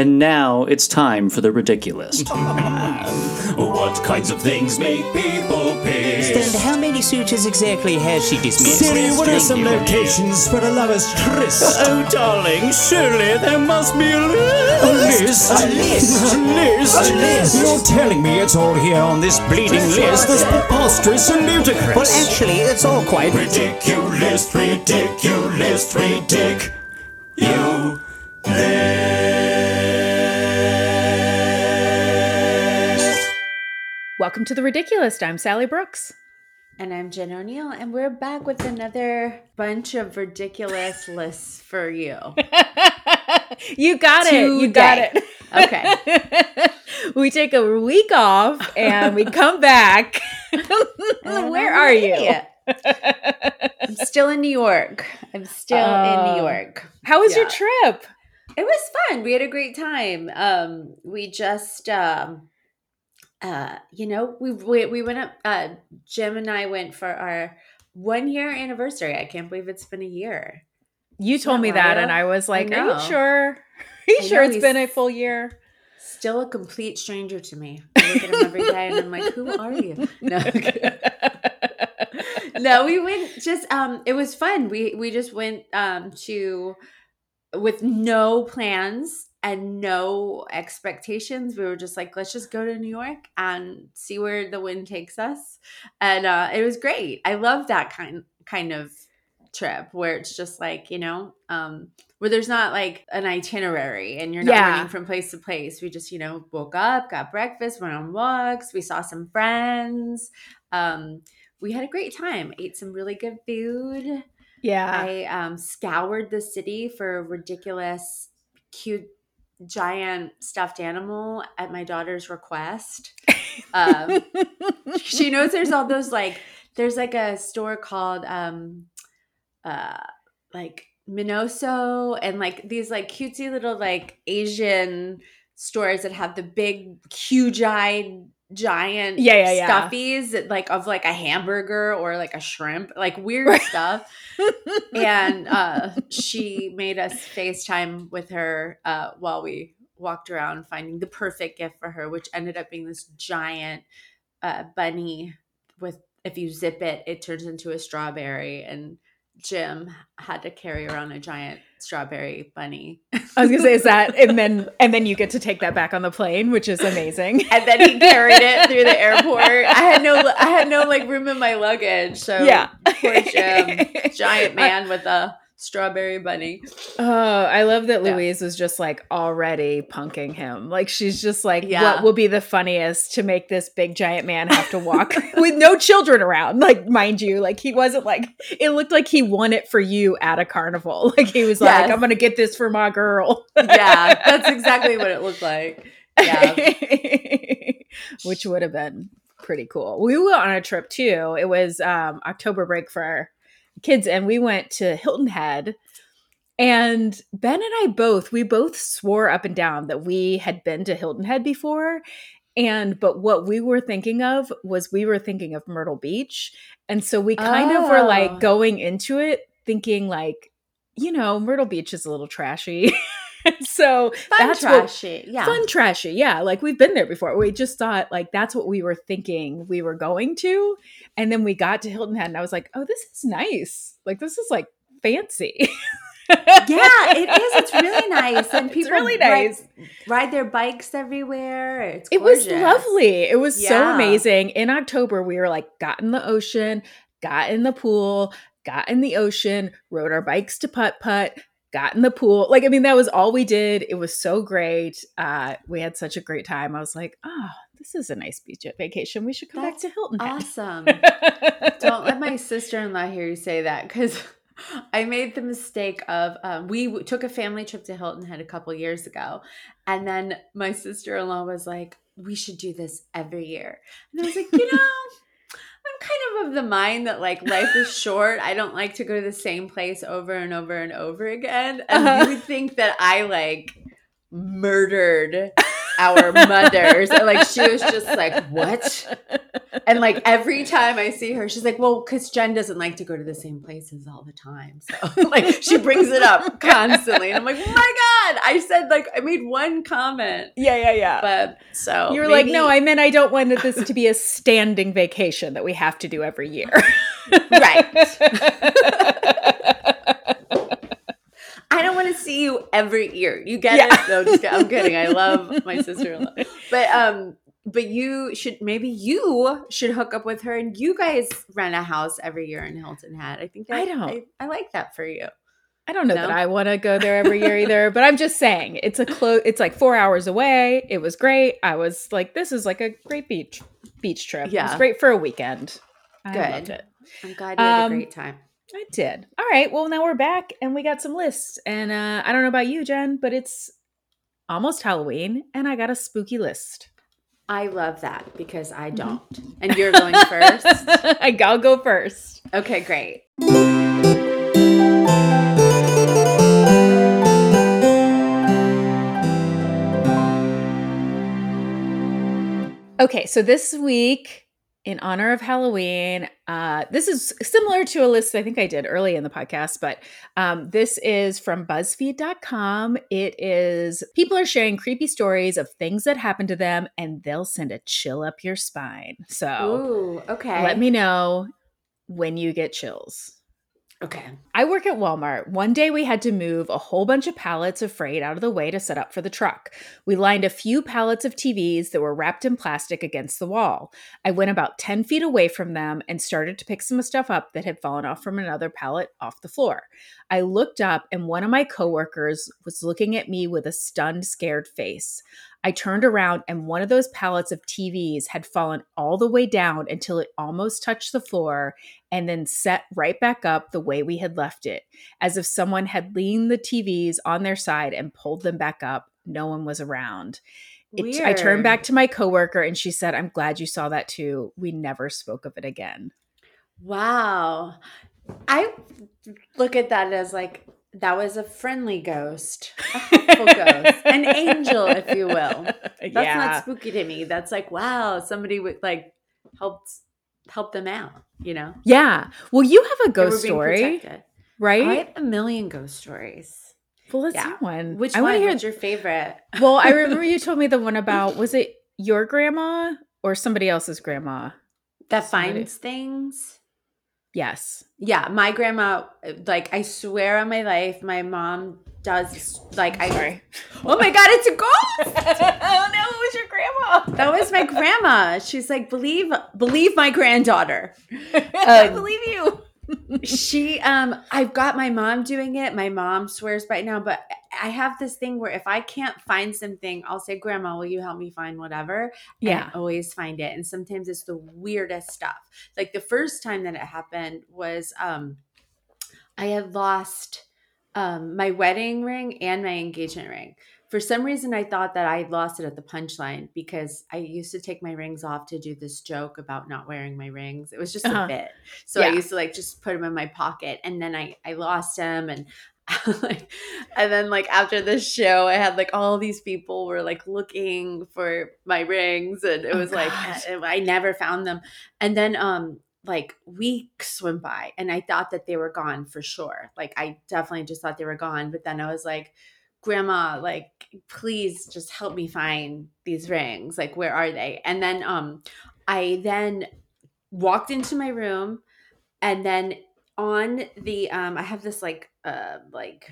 And now it's time for the Ridiculist. What kinds of things make people piss? And how many suitors exactly has she dismissed? Siri, what are some locations for a lover's tryst? Oh, darling, surely there must be a list. A list? A list? A list? A list? You're telling me it's all here on this bleeding list? That's preposterous and ludicrous. Well, actually, it's all quite Ridiculous, ridiculous, ridic. You list. Welcome to the Ridiculist. I'm Sally Brooks. And I'm Jen O'Neill, and we're back with another bunch of ridiculous lists for you. you got it. You got it. Okay. we take a week off and we come back. Where are you? I'm still in New York. I'm still in Oh. New York. How was your trip? It was fun. We had a great time. Um, we just, um, uh, you know, we we, we went up. Uh, Jim and I went for our one year anniversary. I can't believe it's been a year. You told that me that, and I was like, I "Are you sure? Are you I sure it's been a full year?" Still a complete stranger to me. I look at him every day, and I'm like, "Who are you?" No. no, we went just um it was fun. We we just went um to with no plans and no expectations. We were just like, let's just go to New York and see where the wind takes us. And uh it was great. I love that kind kind of trip where it's just like, you know, um where there's not like an itinerary and you're not Yeah. running from place to place. We just, you know, woke up, got breakfast, went on walks, we saw some friends. Um we had a great time. Ate some really good food. yeah. I um, scoured the city for ridiculous, cute, giant stuffed animal at my daughter's request. Um, she knows there's all those like there's like a store called um uh like Miniso and like these like cutesy little like Asian stores that have the big huge eyed giant Yeah, yeah, stuffies like of like a hamburger or like a shrimp like weird stuff. And uh she made us FaceTime with her uh while we walked around finding the perfect gift for her which ended up being this giant uh bunny with if you zip it it turns into a strawberry. And Jim had to carry around a giant strawberry bunny. I was gonna say is that, and then and then you get to take that back on the plane, which is amazing. and then he carried it through the airport. I had no i had no like room in my luggage so yeah, poor jim giant man with a strawberry bunny Oh, I love that Yeah. Louise was just like already punking him. Like she's just like, Yeah. what will be the funniest to make this big giant man have to walk with no children around? Like, mind you, like he wasn't like it looked like he won it for you at a carnival. Like he was like, Yes. I'm gonna get this for my girl. yeah that's exactly what it looked like yeah Which would have been pretty cool. We went on a trip too. It was um October break for our kids and we went to Hilton Head. And Ben and I both, we both swore up and down that we had been to Hilton Head before. And but what we were thinking of was we were thinking of Myrtle Beach. And so we kind of were Oh. like going into it thinking like, you know, Myrtle Beach is a little trashy. so fun that's what trashy yeah. fun trashy yeah like we've been there before. We just thought like that's what we were thinking we were going to and then we got to hilton head and i was like oh this is nice. Like this is like fancy. Yeah it is. It's really nice and people really ride- nice. ride, their bikes everywhere. It's it was lovely. It was so amazing. In october we were like got in the ocean got in the pool got in the ocean rode our bikes to putt putt got in the pool. Like i mean that was all we did. It was so great. Uh we had such a great time. I was like oh this is a nice beach vacation. We should come That's back to hilton Head." awesome. Don't let my sister-in-law hear you say that because I made the mistake of um, we w- took a family trip to Hilton Head a couple years ago, and then my sister-in-law was like, "We should do this every year," and I was like, "You know." I'm kind of of the mind that like life is short. I don't like to go to the same place over and over and over again. And Uh-huh. you would think that I like murdered our mothers. And, like she was just like, "What? and like every time I see her, she's like, "Well, because Jen doesn't like to go to the same places all the time, so like she brings it up constantly." And I'm like, "Oh my god!" I said like I made one comment, yeah, yeah, yeah. but so you were like, no, I meant I don't want this to be a standing vacation that we have to do every year. Right. I don't want to see you every year. You get Yeah. it? No, just kidding. I'm kidding. I love my sister-in-law, but um, but you should maybe you should hook up with her and you guys rent a house every year in Hilton Head. I think I that- don't. I, I like that for you. I don't know No? that I want to go there every year either, but I'm just saying it's a close. It's like four hours away. It was great. I was like, this is like a great beach beach trip. it was Yeah. great for a weekend. Good. I loved it. I'm glad you had Um, a great time. I did. All right. Well, now we're back and we got some lists. And uh, I don't know about you, Jen, but it's almost Halloween, and I got a spooky list. I love that because I Mm-hmm. don't. And you're going first. I will go first. Okay, great. Okay, so this week, in honor of Halloween, uh, this is similar to a list I think I did early in the podcast, but um, this is from BuzzFeed.com. It is people are sharing creepy stories of things that happened to them, and they'll send a chill up your spine. So Ooh, okay. let me know when you get chills. Okay. I work at Walmart. One day we had to move a whole bunch of pallets of freight out of the way to set up for the truck. We lined a few pallets of TVs that were wrapped in plastic against the wall. I went about 10 feet away from them and started to pick some stuff up that had fallen off from another pallet off the floor. I looked up and one of my coworkers was looking at me with a stunned, scared face. I turned around and one of those pallets of TVs had fallen all the way down until it almost touched the floor and then set right back up the way we had left it, as if someone had leaned the TVs on their side and pulled them back up. No one was around. It, I turned back to my coworker and she said, I'm glad you saw that too. We never spoke of it again. Wow. I look at that as like that was a friendly ghost, a helpful ghost, an angel, if you will. That's yeah. not spooky to me. That's like, wow, somebody would like helped help them out, you know? yeah. Well, you have a ghost story, protected. right? I have a million ghost stories. well, let's Yeah. hear one. Which I one? hear. What's your favorite? well, I remember you told me the one about was it your grandma or somebody else's grandma? That Somebody- finds things. Yes. Yeah, my grandma, like I swear on my life, my mom does like I. Sorry. Oh my god, it's a ghost! oh no, it was your grandma. That was my grandma. She's like, believe, believe my granddaughter. I Um, believe you. She, um, I've got my mom doing it. My mom swears by it now, but I have this thing where if I can't find something, I'll say, Grandma, will you help me find whatever? And Yeah. I always find it. And sometimes it's the weirdest stuff. Like the first time that it happened was um I had lost um my wedding ring and my engagement ring. For some reason I thought that I lost it at the punchline because I used to take my rings off to do this joke about not wearing my rings. It was just Uh-huh. a bit. So I used to like just put them in my pocket and then I I lost them and like and then like after the show i had like all these people were like looking for my rings and it Oh, was like I, I never found them and then um like weeks went by and i thought that they were gone for sure like i definitely just thought they were gone but then i was like grandma like please just help me find these rings. Like where are they? And then um i then walked into my room and then on the um i have this like uh like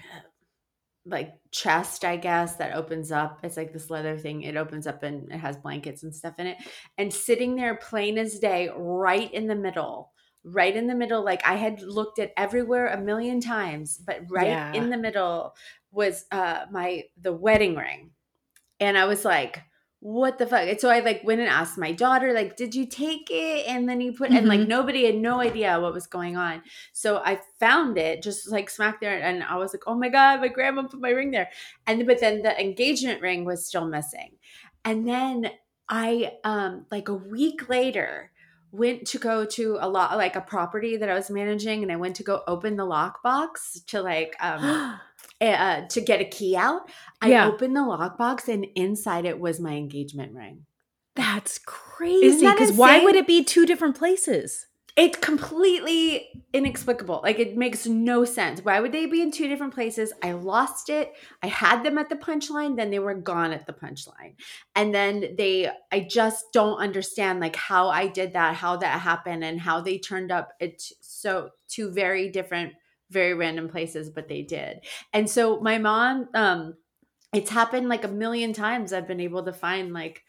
like chest i guess that opens up. It's like this leather thing. It opens up and it has blankets and stuff in it. And sitting there plain as day right in the middle right in the middle like i had looked at everywhere a million times but right Yeah. in the middle was uh my the wedding ring and i was like what the fuck and so i like went and asked my daughter like did you take it and then you put and like Mhm. nobody had no idea what was going on so I found it just like smack there, and I was like, "Oh my god, my grandma put my ring there." And but then the engagement ring was still missing. And then I, um, like a week later, went to go to a lot like a property that I was managing, and I went to go open the lockbox to like um uh, to get a key out. I Yeah. opened the lockbox, and inside it was my engagement ring. That's crazy. that Because why would it be two different places? It's completely inexplicable. Like it makes no sense. Why would they be in two different places? I lost it. I had them at the punchline, then they were gone at the punchline. And then they I just don't understand like how I did that, how that happened and how they turned up at so two very different very random places but they did. And so my mom um it's happened like a million times I've been able to find like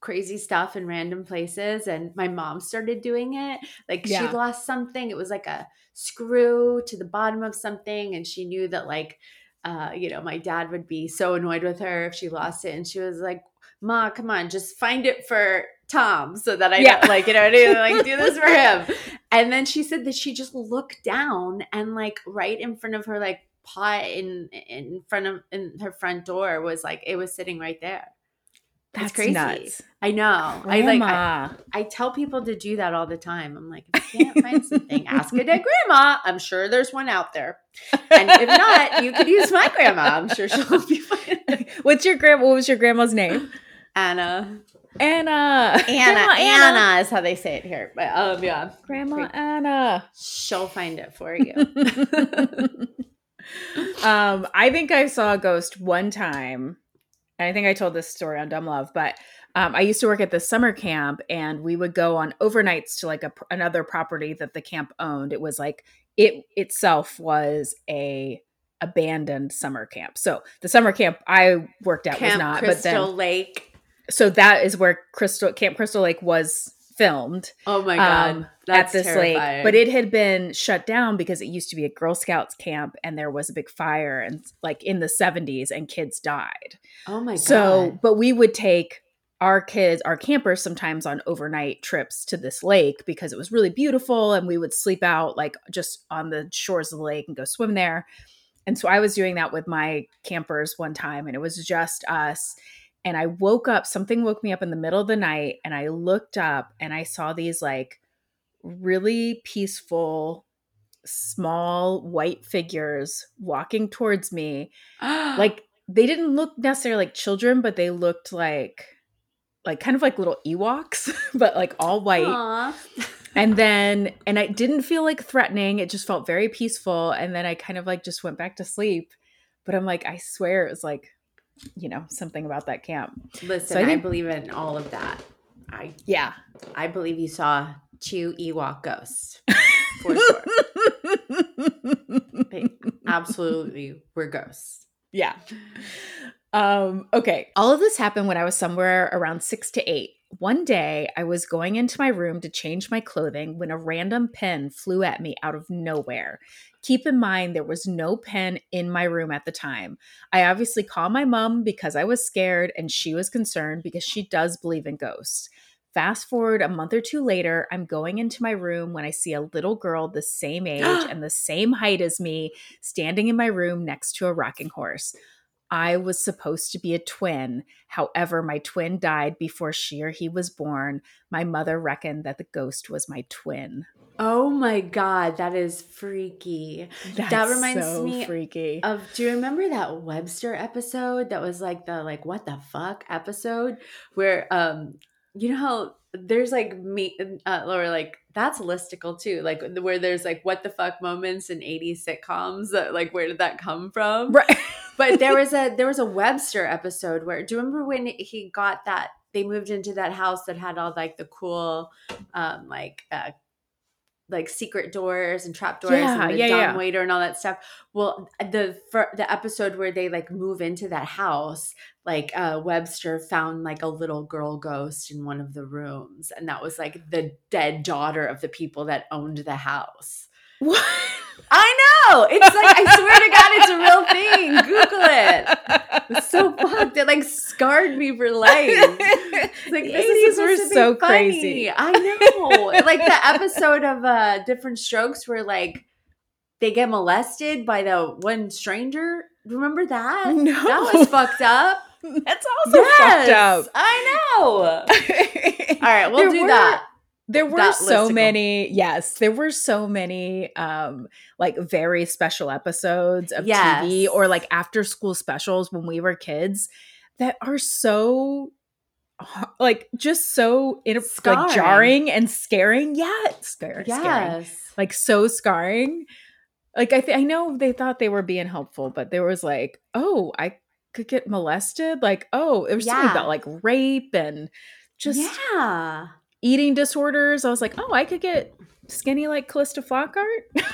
crazy stuff in random places and my mom started doing it like Yeah. she lost something it was like a screw to the bottom of something and she knew that like uh you know my dad would be so annoyed with her if she lost it and she was like ma come on just find it for tom so that i Yeah. like you know I mean? like do this for him and then she said that she just looked down and like right in front of her like pot in in front of in her front door was like it was sitting right there That's it's crazy. nuts. I know. I like. I, Grandma. I tell people to do that all the time. I'm like, if you can't find something, ask a dead grandma. I'm sure there's one out there. And if not, you could use my grandma. I'm sure she'll be fine. What's your grand? What was your grandma's name? Anna. Anna. Anna. Grandma Anna is how they say it here. But um, yeah, Grandma Anna. she'll find it for you. um, I think I saw a ghost one time. And I think I told this story on Dumb Love, but um, I used to work at this summer camp, and we would go on overnights to like a, another property that the camp owned. It was like it itself was a abandoned summer camp. So the summer camp I worked at was not, Crystal but then Lake. so that is where Crystal Camp Crystal Lake was filmed Oh my god, um, that's at this terrifying. lake, but it had been shut down because it used to be a Girl Scouts camp, and there was a big fire and like in the seventies, and kids died. Oh my god. So, but we would take our kids, our campers, sometimes on overnight trips to this lake because it was really beautiful, and we would sleep out like just on the shores of the lake and go swim there. And so I was doing that with my campers one time, and it was just us. And I woke up, something woke me up in the middle of the night, and I looked up and I saw these like really peaceful, small white figures walking towards me. Like they didn't look necessarily like children, but they looked like like kind of like little Ewoks, but like all white. And then and I didn't feel like threatening. It just felt very peaceful. And then I kind of like just went back to sleep. But I'm like, I swear it was like, you know, something about that camp. Listen, So I I, believe in all of that. I Yeah. I believe you saw two Ewok ghosts for sure. They absolutely were ghosts. Yeah. Um, okay. All of this happened when I was somewhere around six to eight. One day, I was going into my room to change my clothing when a random pen flew at me out of nowhere. Keep in mind, there was no pen in my room at the time. I obviously called my mom because I was scared and she was concerned because she does believe in ghosts. Fast forward a month or two later, I'm going into my room when I see a little girl the same age and the same height as me standing in my room next to a rocking horse. I was supposed to be a twin. However, my twin died before she or he was born. My mother reckoned that the ghost was my twin. Oh my god, that is freaky. That's reminds so me freaky. Of do you remember that Webster episode that was like the like what the fuck episode where um you know how there's like me uh, or like that's listicle too like where there's like what the fuck moments in 80s sitcoms that like where did that come from right. but there was a there was a Webster episode where do you remember when he got that they moved into that house that had all like the cool um like uh like secret doors and trap doors Yeah, and the yeah, dumb yeah. waiter and all that stuff. Well, the fir- the episode where they like move into that house, like uh Webster found like a little girl ghost in one of the rooms, and that was like the dead daughter of the people that owned the house. What? I know. It's like I swear to God, it's a real thing. Google it. It's so fucked. It like scarred me for life. It's like The 80s were supposed to be so funny. crazy. I know. like the episode of uh Diff'rent Strokes where like they get molested by the one stranger. Remember that? No. That was fucked up. That's also fucked up. I know. All right, we'll There do were- that. There were so listicle. many yes there were so many um like very special episodes of Yes. tv or like after school specials when we were kids that are so like just so in like jarring and scaring. Yeah, scary, scaring. Yes. Like so scarring. Like I th- I know they thought they were being helpful, but there was like, oh, I could get molested. Like, oh, it was something about like rape and just yeah. Eating disorders. I was like, oh, I could get skinny like Calista Flockhart.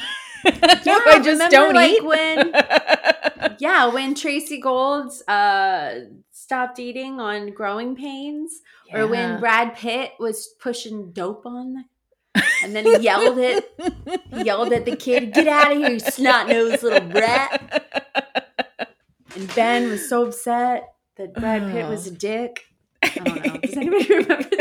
Yeah, I just remember, don't like, eat. when- Yeah, when Tracey Golds uh stopped eating on growing pains, or when Brad Pitt was pushing dope on the and then he yelled it yelled at the kid, get out of here, you snot nosed little brat. And Ben was so upset that Brad Pitt was a dick. I don't know. Does anybody remember?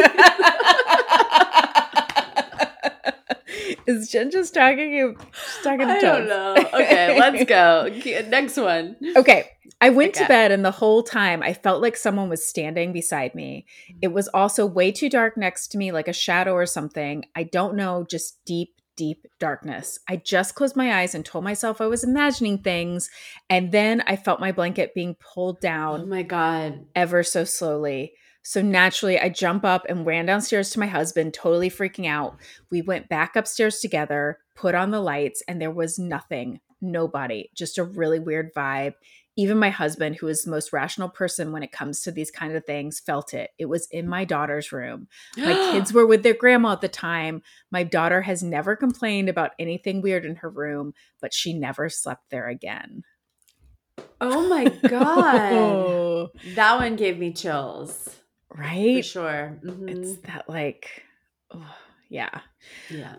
Is Jen just talking? She's talking to I don't know. Okay, let's go. Next one. Okay. I went to bed and the whole time I felt like someone was standing beside me. It was also way too dark next to me, like a shadow or something. I don't know, just deep, deep darkness. I just closed my eyes and told myself I was imagining things. And then I felt my blanket being pulled down. Oh my god. ever so slowly. So naturally, I jump up and ran downstairs to my husband, totally freaking out. We went back upstairs together, put on the lights, and there was nothing, nobody, just a really weird vibe. Even my husband, who is the most rational person when it comes to these kind of things, felt it. It was in my daughter's room. My kids were with their grandma at the time. My daughter has never complained about anything weird in her room, but she never slept there again. Oh my god. That one gave me chills. For right? sure. Mhm. It's that like, oh, yeah. yeah.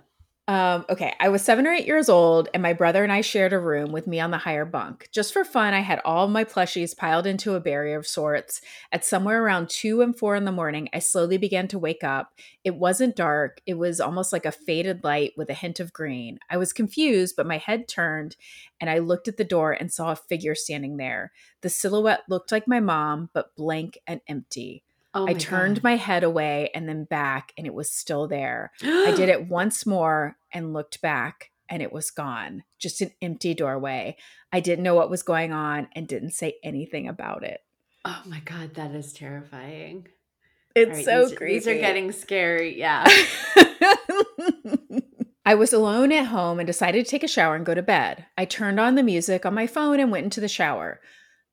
Um, okay, I was seven or eight years old, and my brother and I shared a room with me on the higher bunk. Just for fun, I had all of my plushies piled into a barrier of sorts. At somewhere around two and four in the morning, I slowly began to wake up. It wasn't dark, it was almost like a faded light with a hint of green. I was confused, but my head turned, and I looked at the door and saw a figure standing there. The silhouette looked like my mom, but blank and empty. Oh I turned my head away and then back, and it was still there. I did it once more and looked back, and it was gone. Just an empty doorway. I didn't know what was going on and didn't say anything about it. Oh my god, that is terrifying. It's right, so these, creepy. These are getting scary. Yeah. I was alone at home and decided to take a shower and go to bed. I turned on the music on my phone and went into the shower.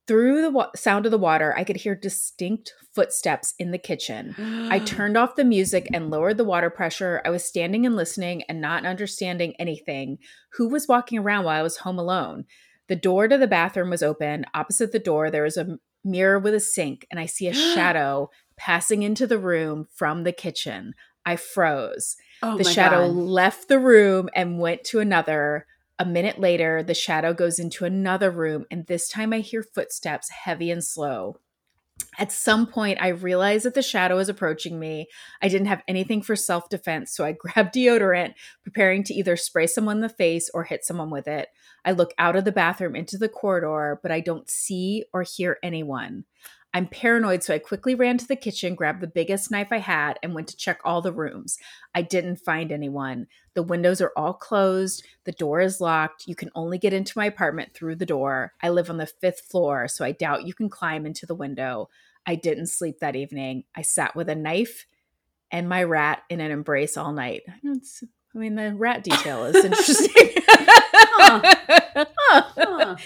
Through the wa- sound of the water, I could hear distinct footsteps in the kitchen. I turned off the music and lowered the water pressure. I was standing and listening and not understanding anything. Who was walking around while I was home alone? The door to the bathroom was open. Opposite the door, there was a mirror with a sink, and I see a shadow passing into the room from the kitchen. I froze. Oh the shadow God. left the room and went to another. A minute later, the shadow goes into another room, and this time I hear footsteps heavy and slow. At some point, I realize that the shadow is approaching me. I didn't have anything for self defense, so I grabbed deodorant, preparing to either spray someone in the face or hit someone with it. I look out of the bathroom into the corridor, but I don't see or hear anyone. I'm paranoid, so I quickly ran to the kitchen, grabbed the biggest knife I had, and went to check all the rooms. I didn't find anyone. The windows are all closed. The door is locked. You can only get into my apartment through the door. I live on the fifth floor, so I doubt you can climb into the window. I didn't sleep that evening. I sat with a knife and my rat in an embrace all night. I it's- I mean, the rat detail is interesting. Huh.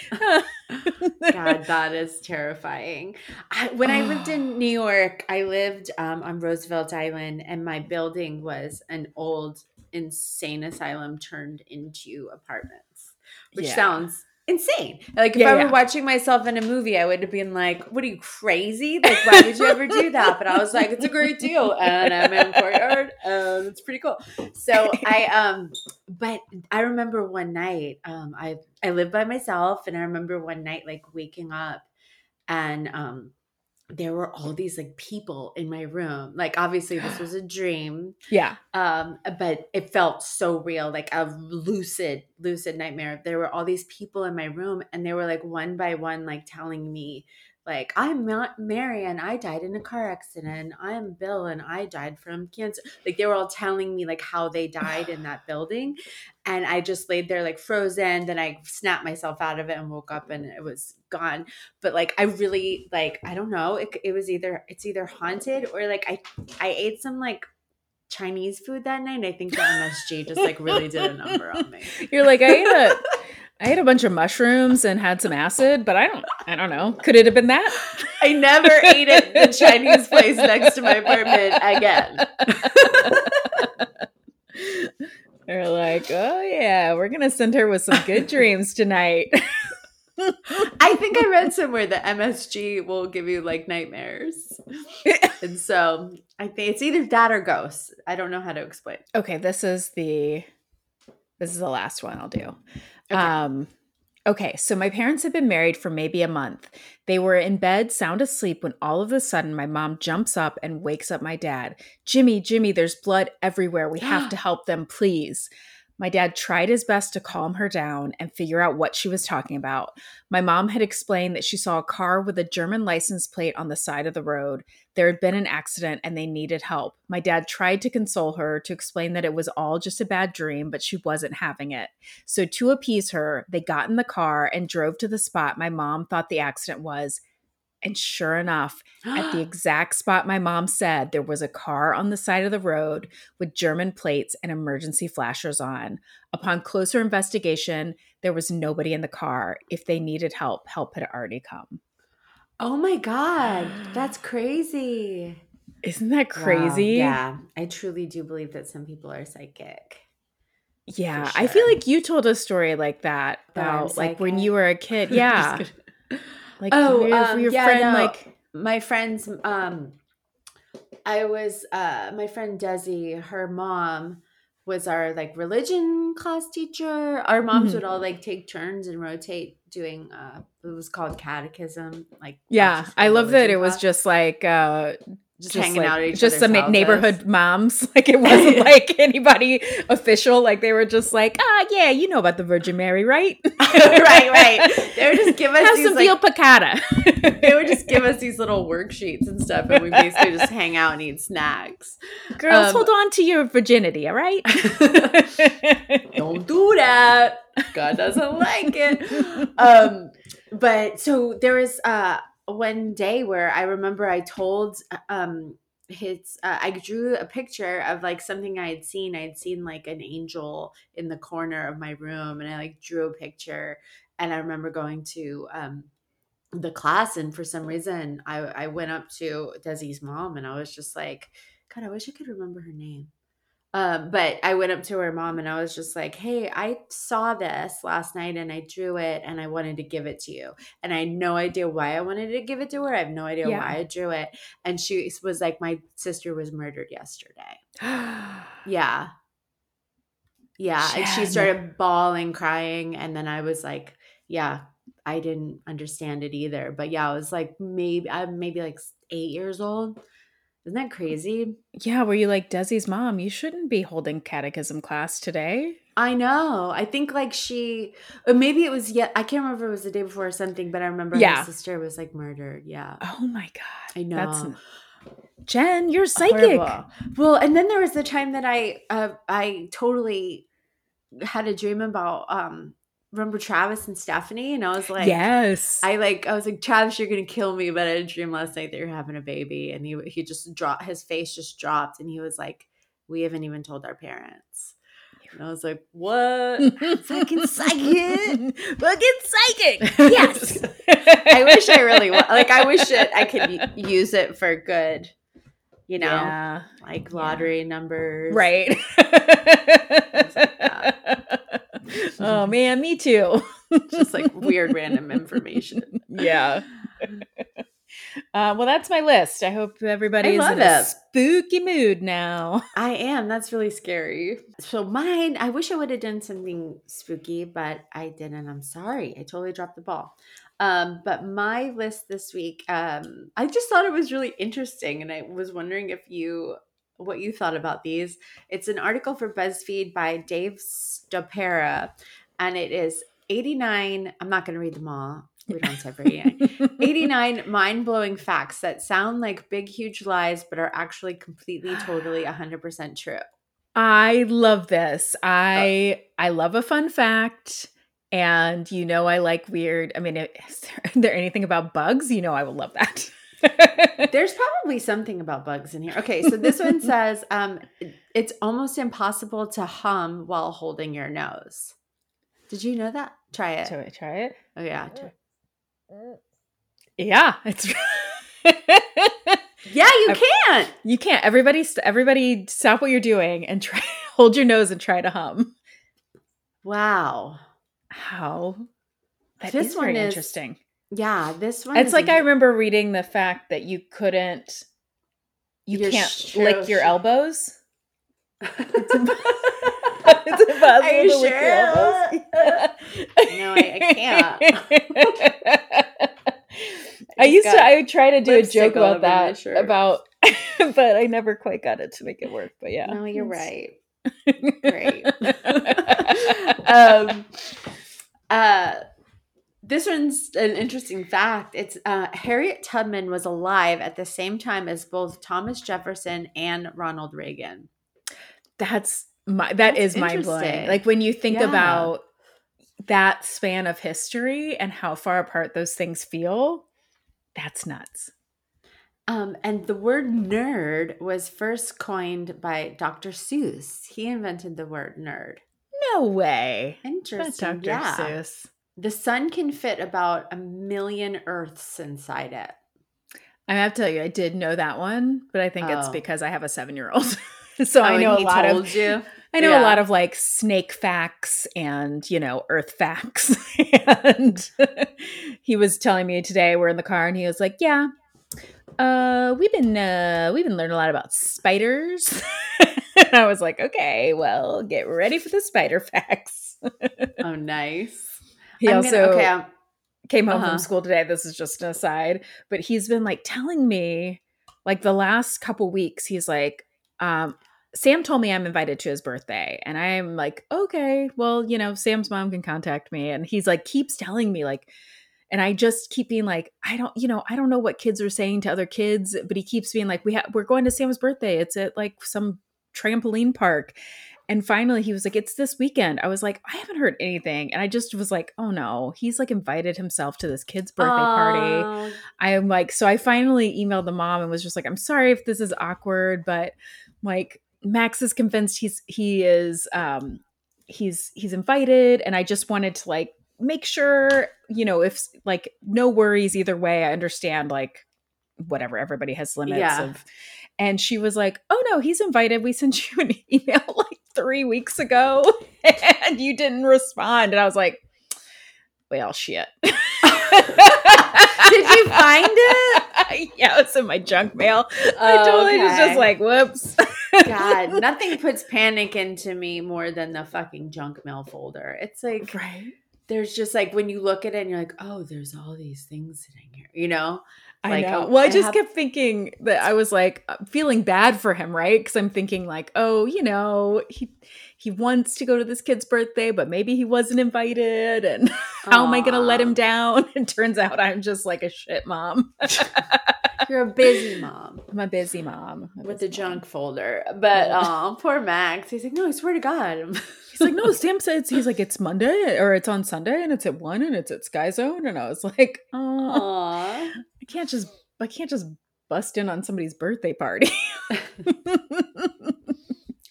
God, that is terrifying. I, when I lived in New York, I lived um, on Roosevelt Island, and my building was an old insane asylum turned into apartments, which Yeah. sounds insane. Like if Yeah, I were yeah. watching myself in a movie, I would have been like, "What are you crazy? Like, why would you ever do that?" But I was like, "It's a great deal," and I'm in courtyard, and it's pretty cool. So I um but I remember one night, um, I I lived by myself, and I remember one night like waking up, and um, there were all these like people in my room. Like obviously this was a dream, yeah. um, but it felt so real, like a lucid, lucid nightmare. There were all these people in my room, and they were like one by one, like telling me. Like I'm not Mary and I died in a car accident. I'm Bill and I died from cancer. Like they were all telling me like how they died in that building. And I just laid there like frozen. Then I snapped myself out of it and woke up and it was gone. But like I really like I don't know. It, it was either it's either haunted or like I I ate some like Chinese food that night. I think the MSG just like really did a number on me. You're like, I ate a I ate a bunch of mushrooms and had some acid, but I don't I don't know. Could it have been that? I never ate at the Chinese place next to my apartment again. They're like, oh yeah, we're gonna send her with some good dreams tonight. I think I read somewhere that MSG will give you like nightmares. and so I think it's either that or ghosts. I don't know how to explain. okay, this is the this is the last one I'll do. Okay. Um okay, so my parents had been married for maybe a month. They were in bed, sound asleep, when all of a sudden my mom jumps up and wakes up my dad. Jimmy, Jimmy, there's blood everywhere. We have to help them, please. My dad tried his best to calm her down and figure out what she was talking about. My mom had explained that she saw a car with a German license plate on the side of the road. There had been an accident and they needed help. My dad tried to console her to explain that it was all just a bad dream, but she wasn't having it. So, to appease her, they got in the car and drove to the spot my mom thought the accident was. And sure enough, at the exact spot my mom said, there was a car on the side of the road with German plates and emergency flashers on. Upon closer investigation, there was nobody in the car. If they needed help, help had already come. Oh my God. That's crazy. Isn't that Wow. crazy? Yeah. I truly do believe that some people are psychic. Yeah, For I feel like you told a story like that about like when you were a kid. Yeah. Like Oh, your, um, your yeah, friend no. like my friends um i was uh my friend desi her mom was our like religion class teacher our moms Mhm. would all like take turns and rotate doing uh it was called catechism like yeah. I love that it was just like uh just, just hanging like- out at each just some houses. neighborhood moms. Like it wasn't like anybody official. Like they were just like, ah, yeah, you know about the Virgin Mary, right? right right they would just give us Have these some like, veal piccata. they would just give us these little worksheets and stuff and we basically just hang out and eat snacks Girls, um, hold on to your virginity, all right? don't do that god doesn't like it um but so there was uh one day where i remember i told um his uh, i drew a picture of like something i had seen. I had seen like an angel in the corner of my room and i like drew a picture. And i remember going to um the class and for some reason i i went up to desi's mom and i was just like god i wish i could remember her name um, but I went up to her mom and I was just like, "Hey, I saw this last night and I drew it and I wanted to give it to you." And I had no idea why I wanted to give it to her. I have no idea Yeah. why I drew it. And she was like, "My sister was murdered yesterday." Yeah. Yeah, and she started bawling, crying, and then I was like, "Yeah, I didn't understand it either." But yeah, I was like maybe I'm maybe like 8 years old. Isn't that crazy? yeah, were you like Desi's mom? You shouldn't be holding catechism class today. I know. I think like she, or maybe it was yet. I can't remember if it was the day before or something, but I remember Yeah. her sister was like murdered. Yeah, Oh my god. I know. That's Jen, you're psychic. Horrible. Well, and then there was the time that I, uh, I totally had a dream about. um Remember Travis and Stephanie, and I was like, yes. I like I was like Travis, you're gonna kill me. But I had a dream last night that you're having a baby, and he he just dropped his face just dropped, and he was like, we haven't even told our parents. And I was like, what? Fucking psychic. Fucking psychic. Yes. I wish I really wa- like. I wish that I could use it for good. You know, Yeah. like lottery numbers, Right. oh man, me too. Just like weird random information. yeah. Uh, well, that's my list. I hope everybody's love in a spooky mood now. I am. That's really scary. So mine, I wish I would have done something spooky, but I didn't. I'm sorry. I totally dropped the ball. Um, but my list this week, um, I just thought it was really interesting, and I was wondering if you what you thought about these. It's an article for BuzzFeed by Dave Stopera, and it is 89. I'm not going to read them all. We don't for 89. 89 mind blowing facts that sound like big, huge lies, but are actually completely, totally 100% true. I love this. I I love a fun fact. And you know I like weird. I mean, is there, is there anything about bugs? You know I will love that. There's probably something about bugs in here. Okay, so this one says um, it's almost impossible to hum while holding your nose. Did you know that? Try it. Shall I try it? Oh yeah. try- Yeah, it's Yeah, you can't. you can't. Everybody, everybody, stop what you're doing and try hold your nose and try to hum. Wow. How? That This is very one is- interesting. Yeah, this one. It's like I remember reading the fact that you couldn't, you can't sh- lick your elbows. It's impossible Are you to lick your elbows. No, I- I can't. I used to. I would try to do a joke about that. About, but I never quite got it to make it work. But yeah, No, you're It's- right. Great. um, uh, this one's an interesting fact. It's uh, Harriet Tubman was alive at the same time as both Thomas Jefferson and Ronald Reagan. That's my that That's is mind blowing. Like when you think Yeah. about that span of history and how far apart those things feel, that's nuts. Um, and the word nerd was first coined by Dr. Seuss. He invented the word nerd. No way. Interesting. Dr. Yeah. Seuss. The sun can fit about a million Earths inside it. I have to tell you, I did know that one, but I think it's Oh. because I have a seven year old. so I Oh, know a lot told of you. I know Yeah. a lot of like snake facts and, you know, earth facts. and he was telling me today, we're in the car and he was like, Yeah, uh, we've been uh we've been learning a lot about spiders. And I was like, Okay, well, get ready for the spider facts. Oh, nice. He I'm also gonna, okay. I'm, came home Uh-huh. from school today. This is just an aside, but he's been like telling me, like the last couple weeks, he's like, um, Sam told me I'm invited to his birthday, and I'm like, okay, well, you know, Sam's mom can contact me, and he's like, keeps telling me like. And I just keep being like, I don't, you know, I don't know what kids are saying to other kids, but he keeps being like, we have, we're going to Sam's birthday. It's at like some trampoline park. And finally, he was like, It's this weekend. I was like, I haven't heard anything. And I just was like, Oh no, he's like invited himself to this kid's birthday party. Oh, I am like, so I finally emailed the mom and was just like, I'm sorry if this is awkward, but like, Max is convinced he's, he is, um, he's, he's invited. And I just wanted to like make sure, you know, if like no worries either way. I understand like whatever, everybody has limits Yeah. of, and she was like, "Oh no, he's invited. We sent you an email like three weeks ago, and you didn't respond." And I was like, "Well, shit." Did you find it? yeah, it's in my junk mail. I Oh, totally was just like, "Whoops." God, nothing puts panic into me more than the fucking junk mail folder. It's like right. there's just like when you look at it and you're like, oh, there's all these things sitting here, you know? I Like, know. Well, I I just have- kept thinking that I was like uh, feeling bad for him, right? Because I'm thinking like, oh, you know, he he wants to go to this kid's birthday, but maybe he wasn't invited, and how am I going to let him down? And turns out I'm just like a shit mom. You're a busy mom I'm a busy mom a with the busy junk folder. But oh, poor Max. He's like, no, I swear to God. He's like, no, Sam says he's like, it's Monday or it's on Sunday and it's at one and it's at Sky Zone, and I was like, oh. I can't just, I can't just bust in on somebody's birthday party.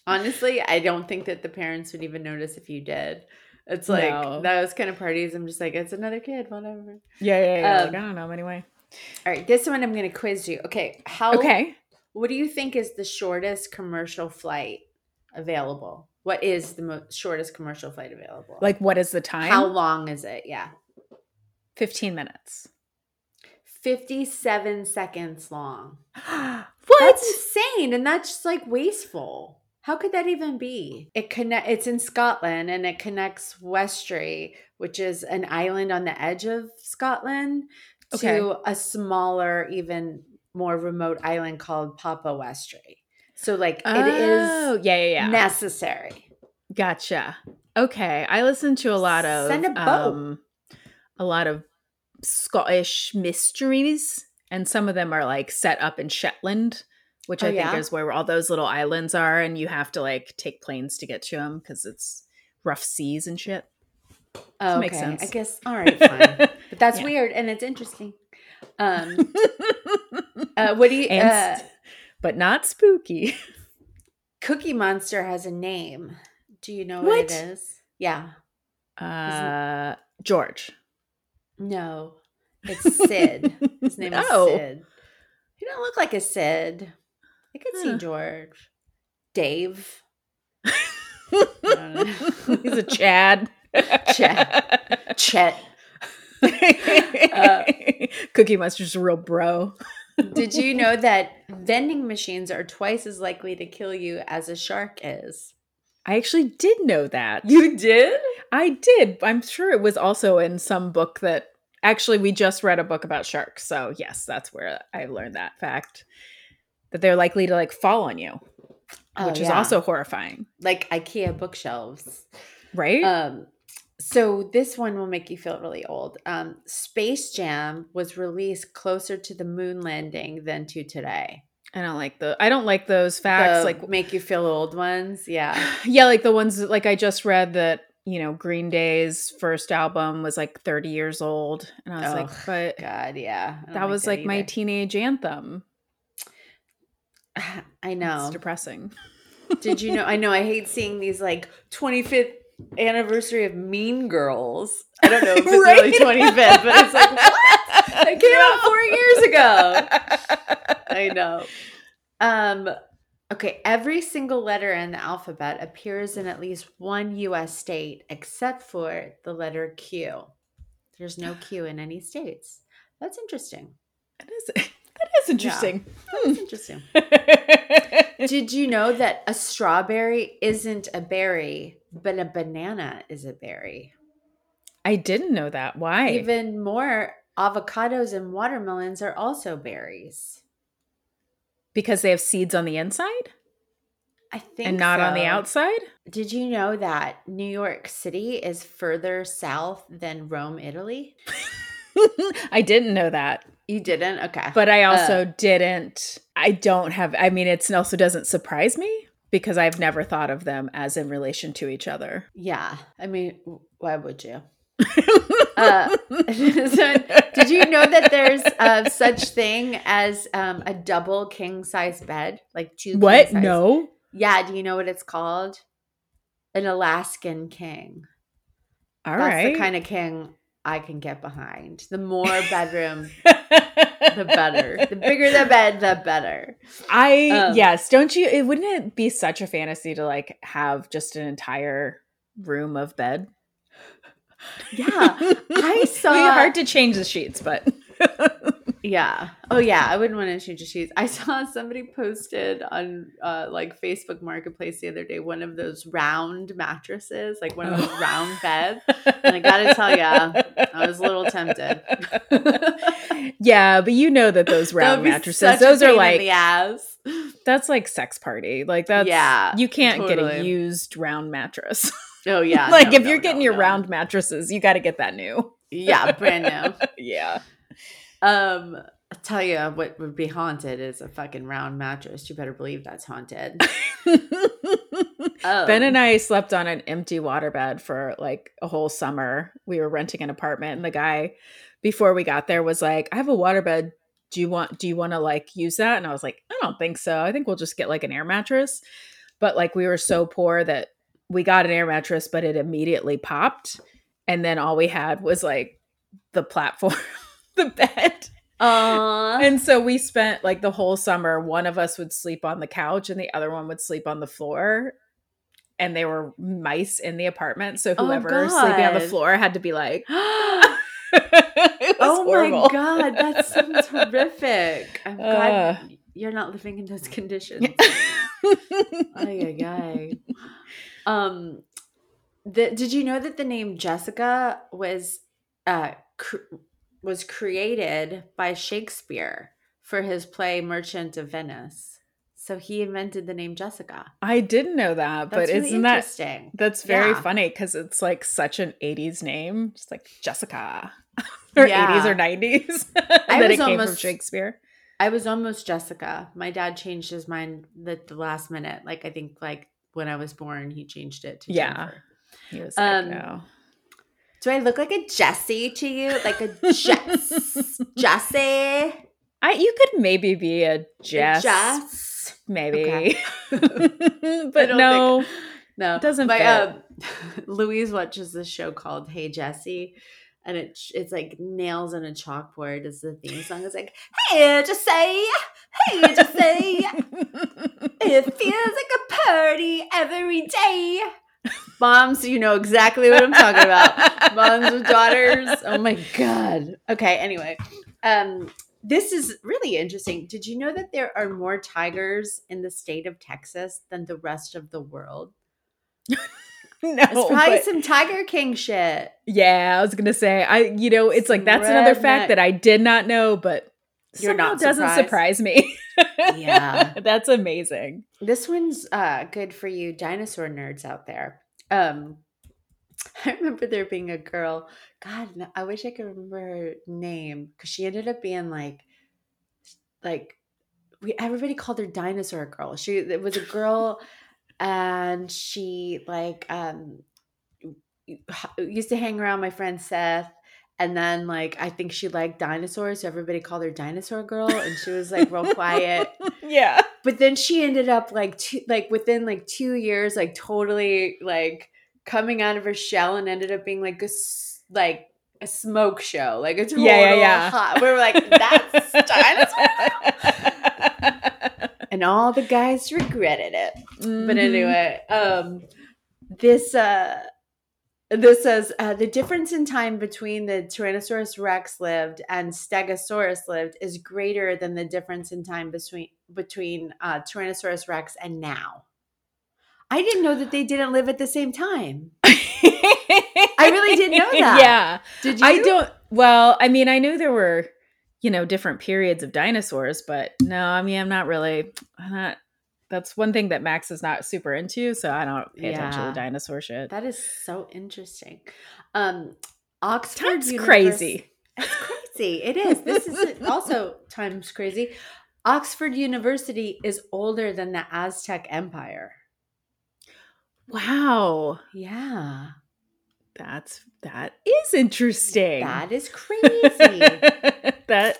Honestly, I don't think that the parents would even notice if you did. It's like No. those kind of parties. I'm just like, it's another kid, whatever. yeah, yeah, yeah. like, Um, I don't know. Anyway, All right, this one I'm going to quiz you. Okay, how? okay. What do you think is the shortest commercial flight available? What is the mo- shortest commercial flight available? Like, what is the time? how long is it? Yeah, 15 minutes. 57 seconds long. what? That's insane, and that's just like wasteful. How could that even be? It connect. It's in Scotland, and it connects Westray, which is an island on the edge of Scotland, Okay. to a smaller, even more remote island called Papa Westray. So, like, oh, it is yeah, yeah, yeah. necessary. Gotcha. Okay. I listen to a lot of Send a boat. um a lot of Scottish mysteries, and some of them are like set up in Shetland, which Oh, I think yeah? is where all those little islands are, and you have to like take planes to get to them because it's rough seas and shit. Oh, makes okay. sense. I guess. All right, fine. But that's Yeah. weird and it's interesting. Um, uh, what do you? Uh, but not spooky. Cookie Monster has a name. Do you know what, What? it is? Yeah. Uh, George. No. It's Sid. His name is Oh. Sid. He don't look like a Sid. I could see George. Dave. He's a Chad. Chad. Chet. Uh, Cookie Monster's a real bro. Did you know that vending machines are twice as likely to kill you as a shark is? I actually did know that. You did? I did. I'm sure it was also in some book that actually we just read a book about sharks. So yes, that's where I learned that fact. That they're likely to like fall on you, which is Oh, also horrifying. like IKEA bookshelves. Right? Um, so this one will make you feel really old. Um, Space Jam was released closer to the moon landing than to today. I don't like the I don't like those facts. The like make you feel old ones. Yeah. yeah, like the ones that, like I just read that, you know, Green Day's first album was like 30 years old. And I was Ugh, like, but God, yeah. That was like my teenage anthem. I It's know. depressing. Did you know? I know. I hate seeing these like 25th anniversary of Mean Girls. I don't know if it's really 25th, but it's like what? It came out four years ago. I know. Um. Okay. Every single letter in the alphabet appears in at least one U.S. state, except for the letter Q. There's no Q in any states. That's interesting. That is that is interesting. That's interesting. Did you know that a strawberry isn't a berry, but a banana is a berry? I didn't know that. Why? Even more, avocados and watermelons are also berries. Because they have seeds on the inside I think and not on the outside? Did you know that New York City is further south than Rome, Italy? I didn't know that. You didn't? Okay. But I also Uh, didn't I don't have I mean it also doesn't surprise me because I've never thought of them as in relation to each other. yeah. I mean, why would you? Uh, so did you know that there's uh, such thing as um, a double king size bed, like two? what? No. Yeah. Do you know what it's called? An Alaskan king. All That's right. the kind of king I can get behind. The more bedroom, the better. The bigger the bed, the better. I Um, yes, don't you it wouldn't it be such a fantasy to like have just an entire room of bed? Yeah, I It'd be saw- hard to change the sheets, but Yeah. Oh yeah, I wouldn't want to change the sheets. I saw somebody posted on uh, like Facebook Marketplace the other day one of those round mattresses, like one of those round beds. And I gotta tell you, I was a little tempted. yeah, but you know that those round mattresses, those are like the ass. that's like sex party. Like that's Yeah, you can't get a used round mattress. Oh yeah, like no, if no, you're getting no, your round mattresses, you got to get that new. yeah, brand new. yeah. Um, I tell you what would be haunted is a fucking round mattress. You better believe that's haunted. Oh. Ben and I slept on an empty waterbed for like a whole summer. We were renting an apartment and the guy before we got there was like, "I have a waterbed. Do you want do you want to like use that?" And I was like, "I don't think so. I think we'll just get like an air mattress." But like we were so poor that we got an air mattress but it immediately popped and then all we had was like the platform, the bed. And so we spent like the whole summer, one of us would sleep on the couch and the other one would sleep on the floor. And there were mice in the apartment. So Oh, whoever was sleeping on the floor had to be like, oh horrible. my god, that's sounds horrific. I'm glad Uh. you're not living in those conditions. ay, ay, ay. Um, the, did you know that the name Jessica was uh cr- was created by Shakespeare for his play Merchant of Venice? So he invented the name Jessica. I didn't know that, That's but really isn't that interesting? that's very Yeah. funny because it's like such an 80s name. Just like Jessica. or Yeah. 80s or 90s I that was it came from Shakespeare. I was almost Jessica. My dad changed his mind the, the last minute. Like I think like when I was born, he changed it to Yeah. Jennifer. He was like, Um, no. Do I look like a Jessie to you? Like a Jess Jessie? I you could maybe be a Jess, Jess? maybe, Okay. but no, think- No, Doesn't My, fit. um, Louise watches this show called Hey Jessie, and it it's like nails on a chalkboard is the theme song. It's like Hey just say, Hey just say, it feels like a party every day. Moms, you know exactly what I'm talking about. Moms with daughters. Oh my god. Okay. Anyway, um, this is really interesting. Did you know that there are more tigers in the state of Texas than the rest of the world? no. It's probably but- some Tiger King shit. yeah, I was gonna say I. You know, it's like that's another fact that I did not know, but You're somehow not doesn't surprise me. Yeah. that's amazing. This one's uh, good for you dinosaur nerds out there. Um, I remember there being a girl. God, I wish I could remember her name because she ended up being like, like we everybody called her Dinosaur Girl. She it was a girl, and she like um used to hang around my friend Seth. And then, like, I think she liked dinosaurs, so everybody called her Dinosaur Girl, and she was like real quiet Yeah. but then she ended up like two, like within like two years like totally like coming out of her shell and ended up being like a like a smoke show like a total Yeah, yeah, yeah. hot- we were like that's dinosaur and all the guys regretted it Mm-hmm. but anyway um this uh this says uh, the difference in time between the Tyrannosaurus rex lived and Stegosaurus lived is greater than the difference in time between between uh, Tyrannosaurus rex and now. I didn't know that they didn't live at the same time. I really didn't know that. Yeah. Did you? I don't. Well, I mean, I knew there were, you know, different periods of dinosaurs, but no, I mean, I'm not really. I'm not. That's one thing that Max is not super into, so I don't pay attention to dinosaur shit. That is so interesting. Um, Oxford. Time's Univers- crazy. It's crazy. It is. This is also times crazy. Oxford University is older than the Aztec Empire. Wow, Yeah, that's that is interesting. that is crazy. that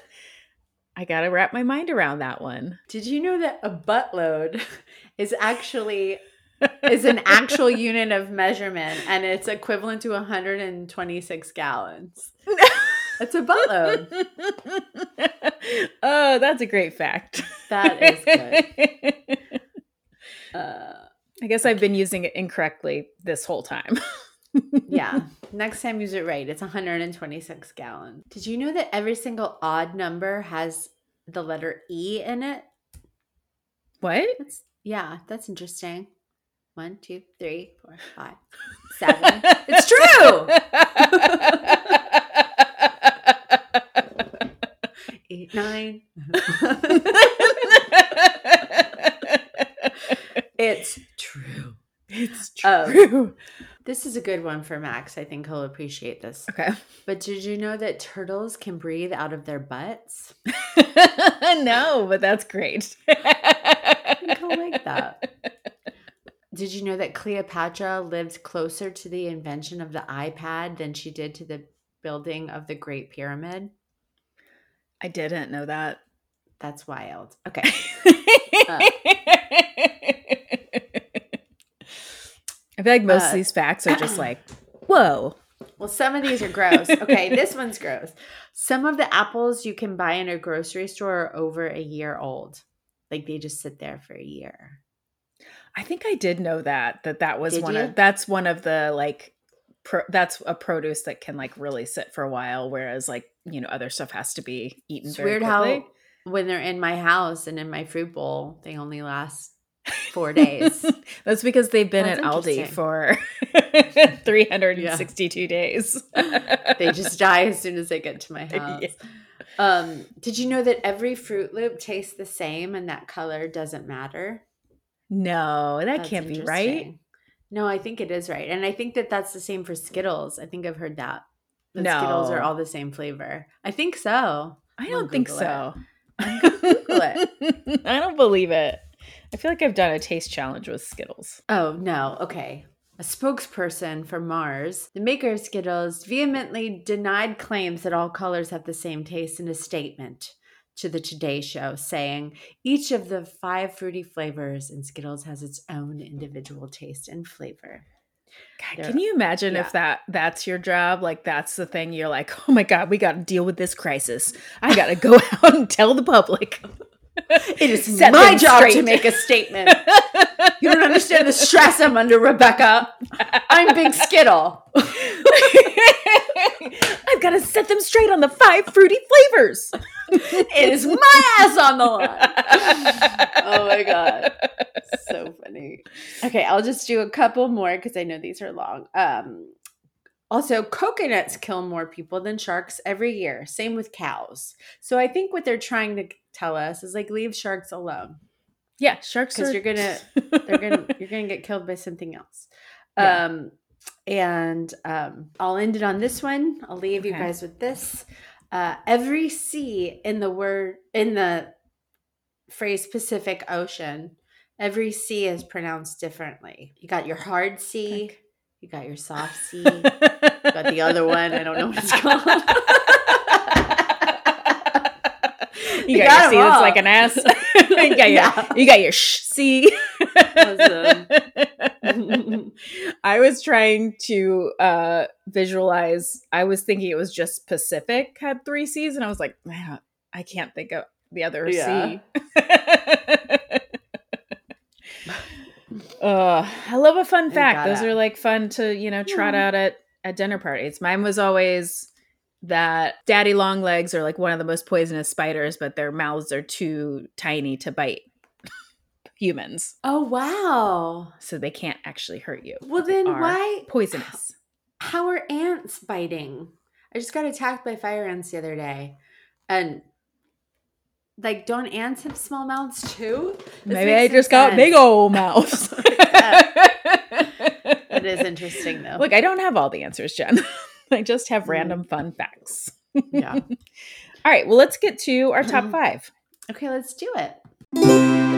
I gotta wrap my mind around that one. Did you know that a buttload is actually is an actual unit of measurement and it's equivalent to 126 gallons? It's a buttload. oh, that's a great fact. That is good. Uh, I guess I've been using it incorrectly this whole time. Yeah. Next time use it right. It's 126 gallons. Did you know that every single odd number has the letter E in it? What? That's yeah, that's interesting. One, two, three, four, five, seven. it's true. Eight, nine. it's true. it's Um, true. This is a good one for Max. I think he'll appreciate this. okay. But did you know that turtles can breathe out of their butts? no, but that's great. I like that. Did you know that Cleopatra lived closer to the invention of the iPad than she did to the building of the Great Pyramid? I didn't know that. That's wild. Okay. Uh. I feel like most Uh, of these facts are just like, whoa. Well, some of these are gross. Okay, this one's gross. Some of the apples you can buy in a grocery store are over a year old. Like they just sit there for a year. I think I did know that that that was Did one you? of that's one of the like pro, that's a produce that can like really sit for a while whereas like you know other stuff has to be eaten It's very weird quickly. how when they're in my house and in my fruit bowl, they only last four days. that's because they've been That's at Aldi for 362 days. they just die as soon as they get to my house. Yeah. Um, did you know that every Froot Loop tastes the same and that color doesn't matter? No, that That's can't be right. No, I think it is right. And I think that that's the same for Skittles. I think I've heard that. that No. Skittles are all the same flavor. I think so. I don't think Google so. Google it. I don't believe it. I feel like I've done a taste challenge with Skittles. Oh, no. Okay. A spokesperson for Mars, the maker of Skittles, vehemently denied claims that all colors have the same taste in a statement to the Today Show, saying each of the five fruity flavors in Skittles has its own individual taste and flavor. God, can you imagine yeah. if that that's your job? Like that's the thing you're like, "Oh my god, we got to deal with this crisis. I got to go out and tell the public." It is Set my job to make a statement. you don't understand the stress I'm under, Rebecca. I'm Big Skittle. I've got to set them straight on the five fruity flavors. It is my ass on the line. oh my god. So funny. Okay, I'll just do a couple more because I know these are long. Um also, coconuts kill more people than sharks every year. Same with cows. So I think what they're trying to tell us is like leave sharks alone Yeah, sharks because are you're gonna they're gonna you're gonna get killed by something else. Yeah. Um and um I'll end it on this one. I'll leave you guys with this. Uh every sea in the word in the phrase Pacific Ocean, every sea is pronounced differently. You got your hard sea, Okay. you got your soft sea, you got the other one. I don't know what it's called. You You got, got your C that's like an S. you, got your, Yeah. you got your sh C. Awesome. I was trying to uh visualize. I was thinking it was just Pacific had three C's, and I was like, man, I can't think of the other Yeah. C. uh, I love a fun fact. Those gotta. are like fun to you know trot Yeah. out at at dinner parties. Mine was always that daddy long legs are like one of the most poisonous spiders, but their mouths are too tiny to bite humans, oh wow. so they can't actually hurt you. Well then why poisonous? how are ants biting? I just got attacked by fire ants the other day. And like don't ants have small mouths too? This Maybe I just no got big old mouths. It is interesting though. Look, I don't have all the answers, Jen. I just have Mm. random fun facts. yeah. All right, well, let's get to our top five. Okay, let's do it.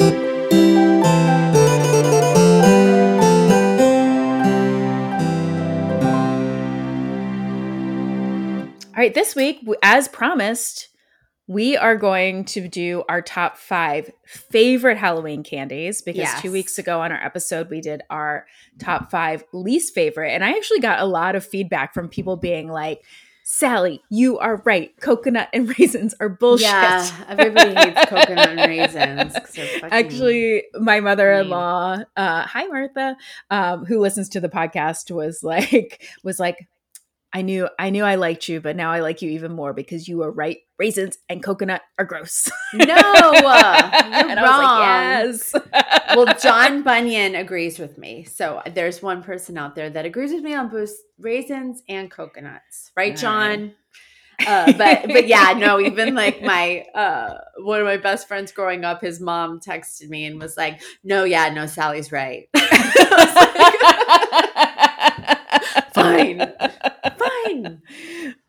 All right, this week, as promised, we are going to do our top five favorite Halloween candies because two weeks ago on our episode, we did our top five least favorite. And I actually got a lot of feedback from people being like, Sally, you are right. Coconut and raisins are bullshit. Yeah, everybody hates coconut and raisins. Actually, my mother-in-law, uh, hi Martha, um, who listens to the podcast, was like, was like, I knew, I knew I liked you, but now I like you even more because you are right. Raisins and coconut are gross. no, you're and wrong. I was like, yes. well, John Bunyan agrees with me. So there's one person out there that agrees with me on both raisins and coconuts, right, John? Uh, but but yeah, no. Even like my uh, one of my best friends growing up, his mom texted me and was like, "No, yeah, no, Sally's right." Fine, fine.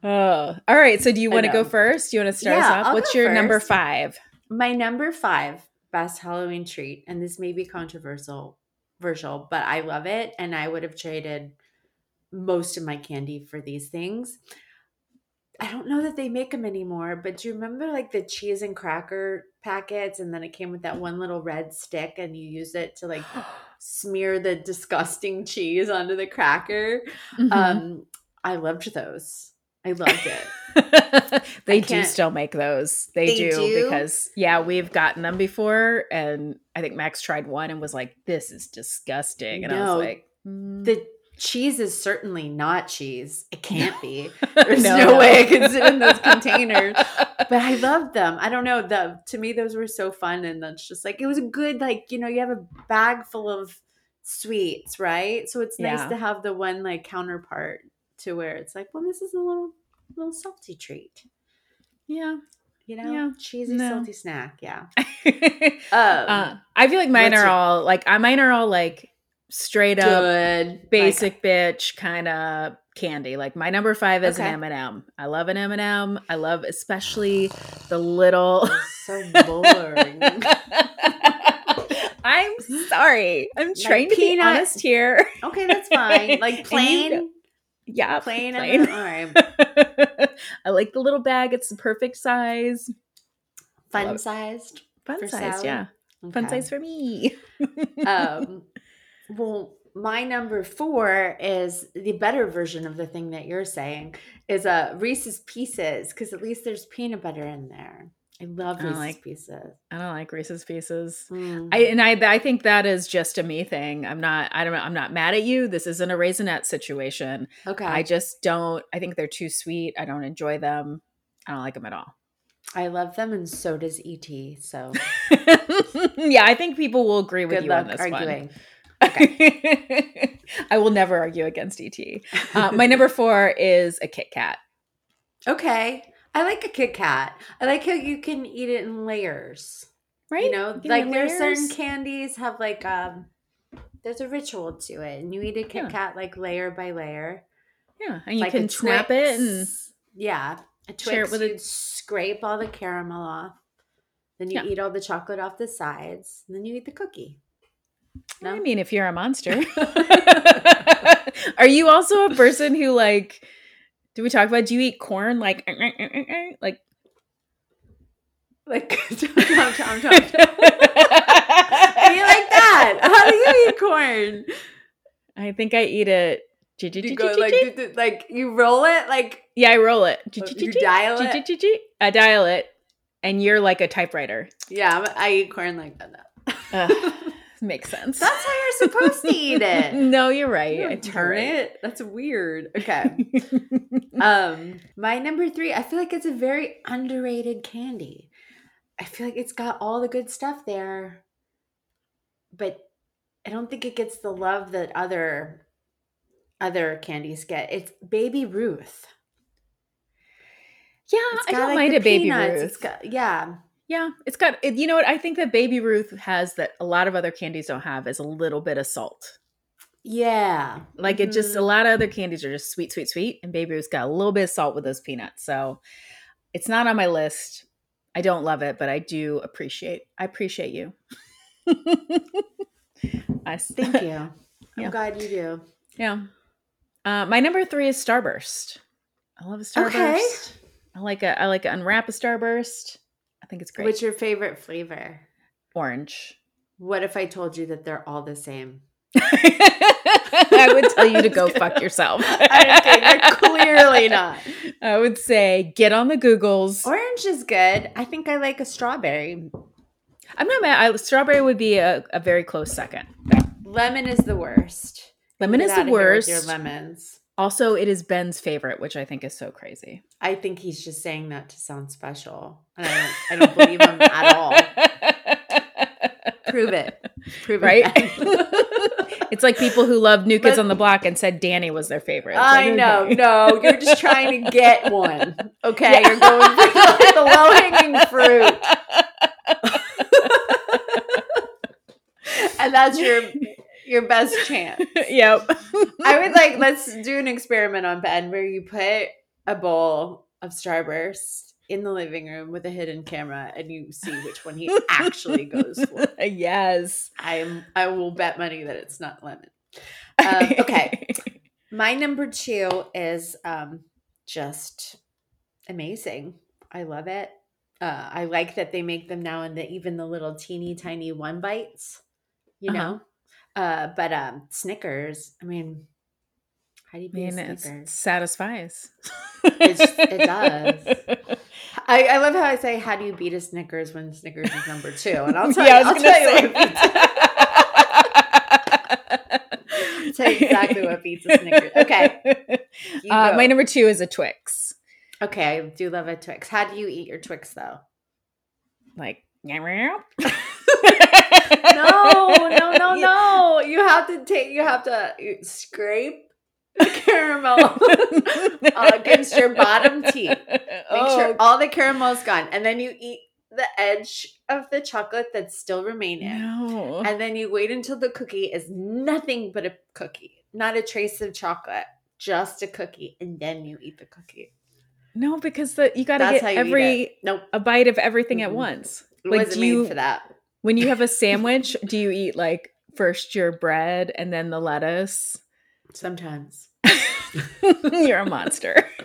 Oh, all right. So, do you want to go first? Do you want to start Yeah, us off? I'll What's your number five? My number five best Halloween treat, and this may be controversial, controversial, but I love it, and I would have traded most of my candy for these things. I don't know that they make them anymore, but do you remember like the cheese and cracker packets, and then it came with that one little red stick, and you use it to like smear the disgusting cheese onto the cracker? Mhm. Um, I loved those. I loved it. they do still make those. They, They do, do? because yeah, we've gotten them before, and I think Max tried one and was like, "This is disgusting," and I was like, mm. The cheese is certainly not cheese. It can't be. There's No, no, no. way it can sit in those containers. But I loved them. I don't know. The to me those were so fun, and that's just like it was a good like you know you have a bag full of sweets, right? So it's nice Yeah. to have the one like counterpart to where it's like, well, this is a little little salty treat, yeah. you know, Yeah. cheesy No. salty snack. Yeah. uh, Um, I feel like mine are your- all like I mine are all like straight up Good. basic bitch kind of candy. Like my number five is Okay. an M&M. I love an M&M. I love especially the little. So boring. I'm sorry. I'm trying to be honest here. okay, that's fine. Like plain, Yeah, plain, plain. All right. I like the little bag. It's the perfect size. Fun sized. Fun sized, yeah. Fun Okay. size for me. um, well, my number four is the better version of the thing that you're saying is a uh, Reese's Pieces because at least there's peanut butter in there. I love I Reese's like- Pieces. I don't like Reese's Pieces. Mm. I and I I think that is just a me thing. I'm not I don't I'm not mad at you. This isn't a Raisinet situation. okay, I just don't I think they're too sweet. I don't enjoy them. I don't like them at all. I love them, and so does ET. So yeah, I think people will agree with good you on this arguing. one. I will never argue against ET. Uh, my number four is a Kit Kat. Okay, I like a Kit Kat. I like how you can eat it in layers. Right? You know, me like there's certain candies have like um, there's a ritual to it, and you eat a Kit Yeah. Kat like layer by layer. Yeah, and you like can snap it and yeah, a Twix. share it with a- scrape all the caramel off. Then you Yeah. eat all the chocolate off the sides, and then you eat the cookie. No? I mean, if you're a monster, are you also a person who like? Do we talk about? Do you eat corn like like? Like tom tom tom. Do you like that? How do you eat corn? I think I eat it. You go like like you roll it like yeah, I roll it. Oh, you dial it. I dial it, and you're like a typewriter. Yeah, I eat corn like that. Makes sense. That's how you're supposed to eat it. no, you're right. You I turn right. it. That's weird. Okay. um, my number three. I feel like it's a very underrated candy. I feel like it's got all the good stuff there, but I don't think it gets the love that other other candies get. It's Baby Ruth. yeah, It's I got, don't like, mind a baby. Ruth. It's got yeah. Yeah, it's got. It, you know what? I think that Baby Ruth has that a lot of other candies don't have is a little bit of salt. Yeah. Like it just a Mhm. lot of other candies are just sweet, sweet, sweet, and Baby Ruth's got a little bit of salt with those peanuts. So it's not on my list. I don't love it, but I do appreciate. I appreciate you. I Thank you. I'm Yeah. glad you do. Yeah. Uh, my number three is Starburst. I love a Starburst. Okay. I like a I like to unwrap a Starburst. I think it's great. What's your favorite flavor? Orange. What if I told you that they're all the same? I would tell you to go fuck yourself. They're clearly not. I would say get on the Googles. Orange is good. I think I like a strawberry. I'm not mad. I, strawberry would be a, a very close second. Lemon is the worst. Lemon Get is the outta here with worst. Your lemons. Also, it is Ben's favorite, which I think is so crazy. I think he's just saying that to sound special, and I don't. I don't believe him at all. Prove it. Prove Right? it. it's like people who love New Kids But- on the Block and said Danny was their favorite. It's I like, know. okay. No, you're just trying to get one. Okay, you're going for the low hanging fruit, and that's your your best chance. yep. I would like let's do an experiment on Ben where you put a bowl of Starburst in the living room with a hidden camera and you see which one he actually goes for. yes. I'm I will bet money that it's not lemon. Um, okay. My number two is um just amazing. I love it. Uh, I like that they make them now in the even the little teeny tiny one bites, you Uh-huh. Uh, but um, Snickers. I mean, how do you I beat mean, a it Snickers? satisfies. It's- it does. I, I love how I say, "How do you beat a Snickers?" when Snickers is number two, and I'll tell Yeah, I you, was I'll gonna tell you beats. Tell you exactly what beats a Snickers. Okay, Uh, my number two is a Twix. Okay, I do love a Twix. How do you eat your Twix though? Like, No, no, no, no. You have to take. You have to scrape the caramel uh, against your bottom teeth. Make Oh, sure all the caramel is gone, and then you eat the edge of the chocolate that's still remaining. No. And then you wait until the cookie is nothing but a cookie, not a trace of chocolate, just a cookie, and then you eat the cookie. No, because the you got to get how you eat every. Nope, a bite of everything at Mhm. once. it Like, do you- for that. When you have a sandwich, do you eat like first your bread and then the lettuce? Sometimes. You're a monster.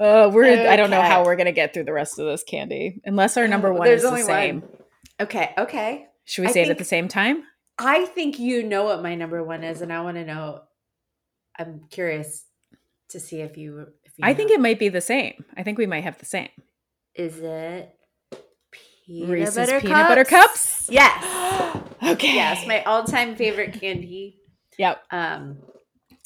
uh, we're I don't know how we're gonna get through the rest of this candy unless our number one there's is the same. one. Okay, okay. Should we I say it at the same time? I think you know what my number one is, and I want to know. I'm curious to see if you. If you I think it might be the same. I think we might have the same. is it. Peanut Reese's butter peanut butter cups. Yes. okay. yes, my all-time favorite candy. Yep. Um,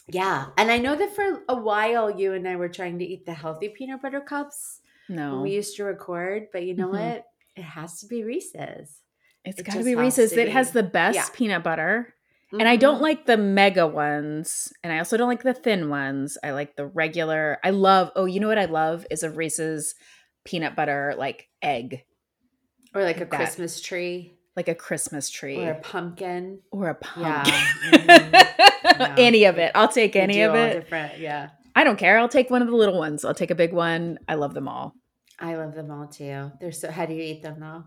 yeah, and I know that for a while you and I were trying to eat the healthy peanut butter cups No, we used to record, but you know Mhm. what? It has to be Reese's. it's it got to be Reese's. to It has the best Yeah. peanut butter. And I don't like the mega ones. And I also don't like the thin ones. I like the regular. I love, oh, you know what I love is a Reese's peanut butter like egg, or like a that. Christmas tree like a Christmas tree or a pumpkin. or a Yeah. pumpkin. Mhm. Any of it. I'll take any of it. Different, yeah. I don't care. I'll take one of the little ones. I'll take a big one. I love them all. I love them all too. They're so. How do you eat them though?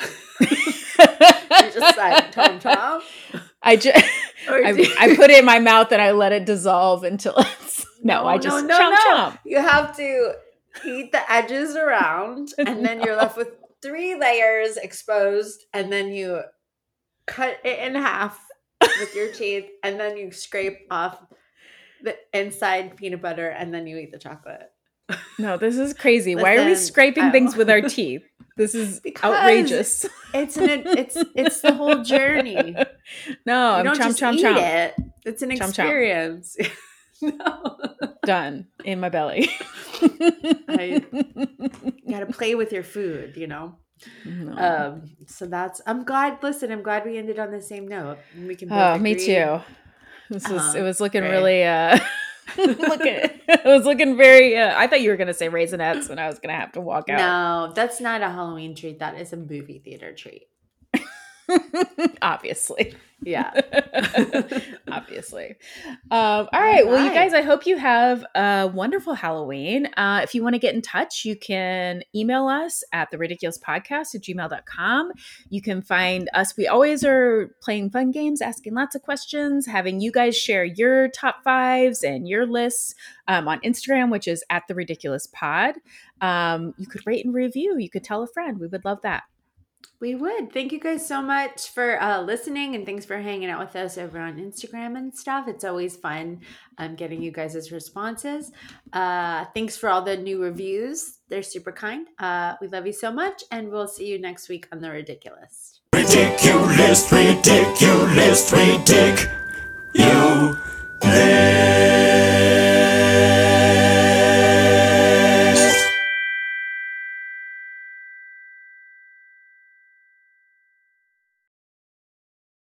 You're just like tom tom. I just I, I put it in my mouth and I let it dissolve until it's no, I No, just no, chomp no. chomp. You have to eat the edges around, and then you're left with three layers exposed, and then you cut it in half with your teeth, and then you scrape off the inside peanut butter, and then you eat the chocolate. No, this is crazy. Why are we scraping I- things with our teeth? This is Because outrageous. It's an it's it's the whole journey. No, I'm don't chomp just chomp eat chomp. it. It's an Chomp, chomp. experience. no. Done in my belly. I- You got to play with your food, you know. No. Um, so that's. I'm glad. Listen, I'm glad we ended on the same note. We can. Oh, me too. This was Uh-huh. it was looking Great. really uh looking it was looking very uh, I thought you were gonna say raisinets and I was gonna have to walk out. No, that's not a Halloween treat. That is a movie theater treat. Obviously. Yeah. Obviously. Um, all right. Well, you guys, I hope you have a wonderful Halloween. Uh, if you want to get in touch, you can email us at the ridiculist podcast at gmail.com. You can find us. We always are playing fun games, asking lots of questions, having you guys share your top fives and your lists um, on Instagram, which is at the ridiculist pod. Um, you could rate and review. You could tell a friend. We would love that. We would. Thank you guys so much for uh, listening and thanks for hanging out with us over on Instagram and stuff. It's always fun um, getting you guys' responses. Uh, thanks for all the new reviews. They're super kind. Uh, we love you so much, and we'll see you next week on The Ridiculist. Ridiculist, ridiculist, ridic.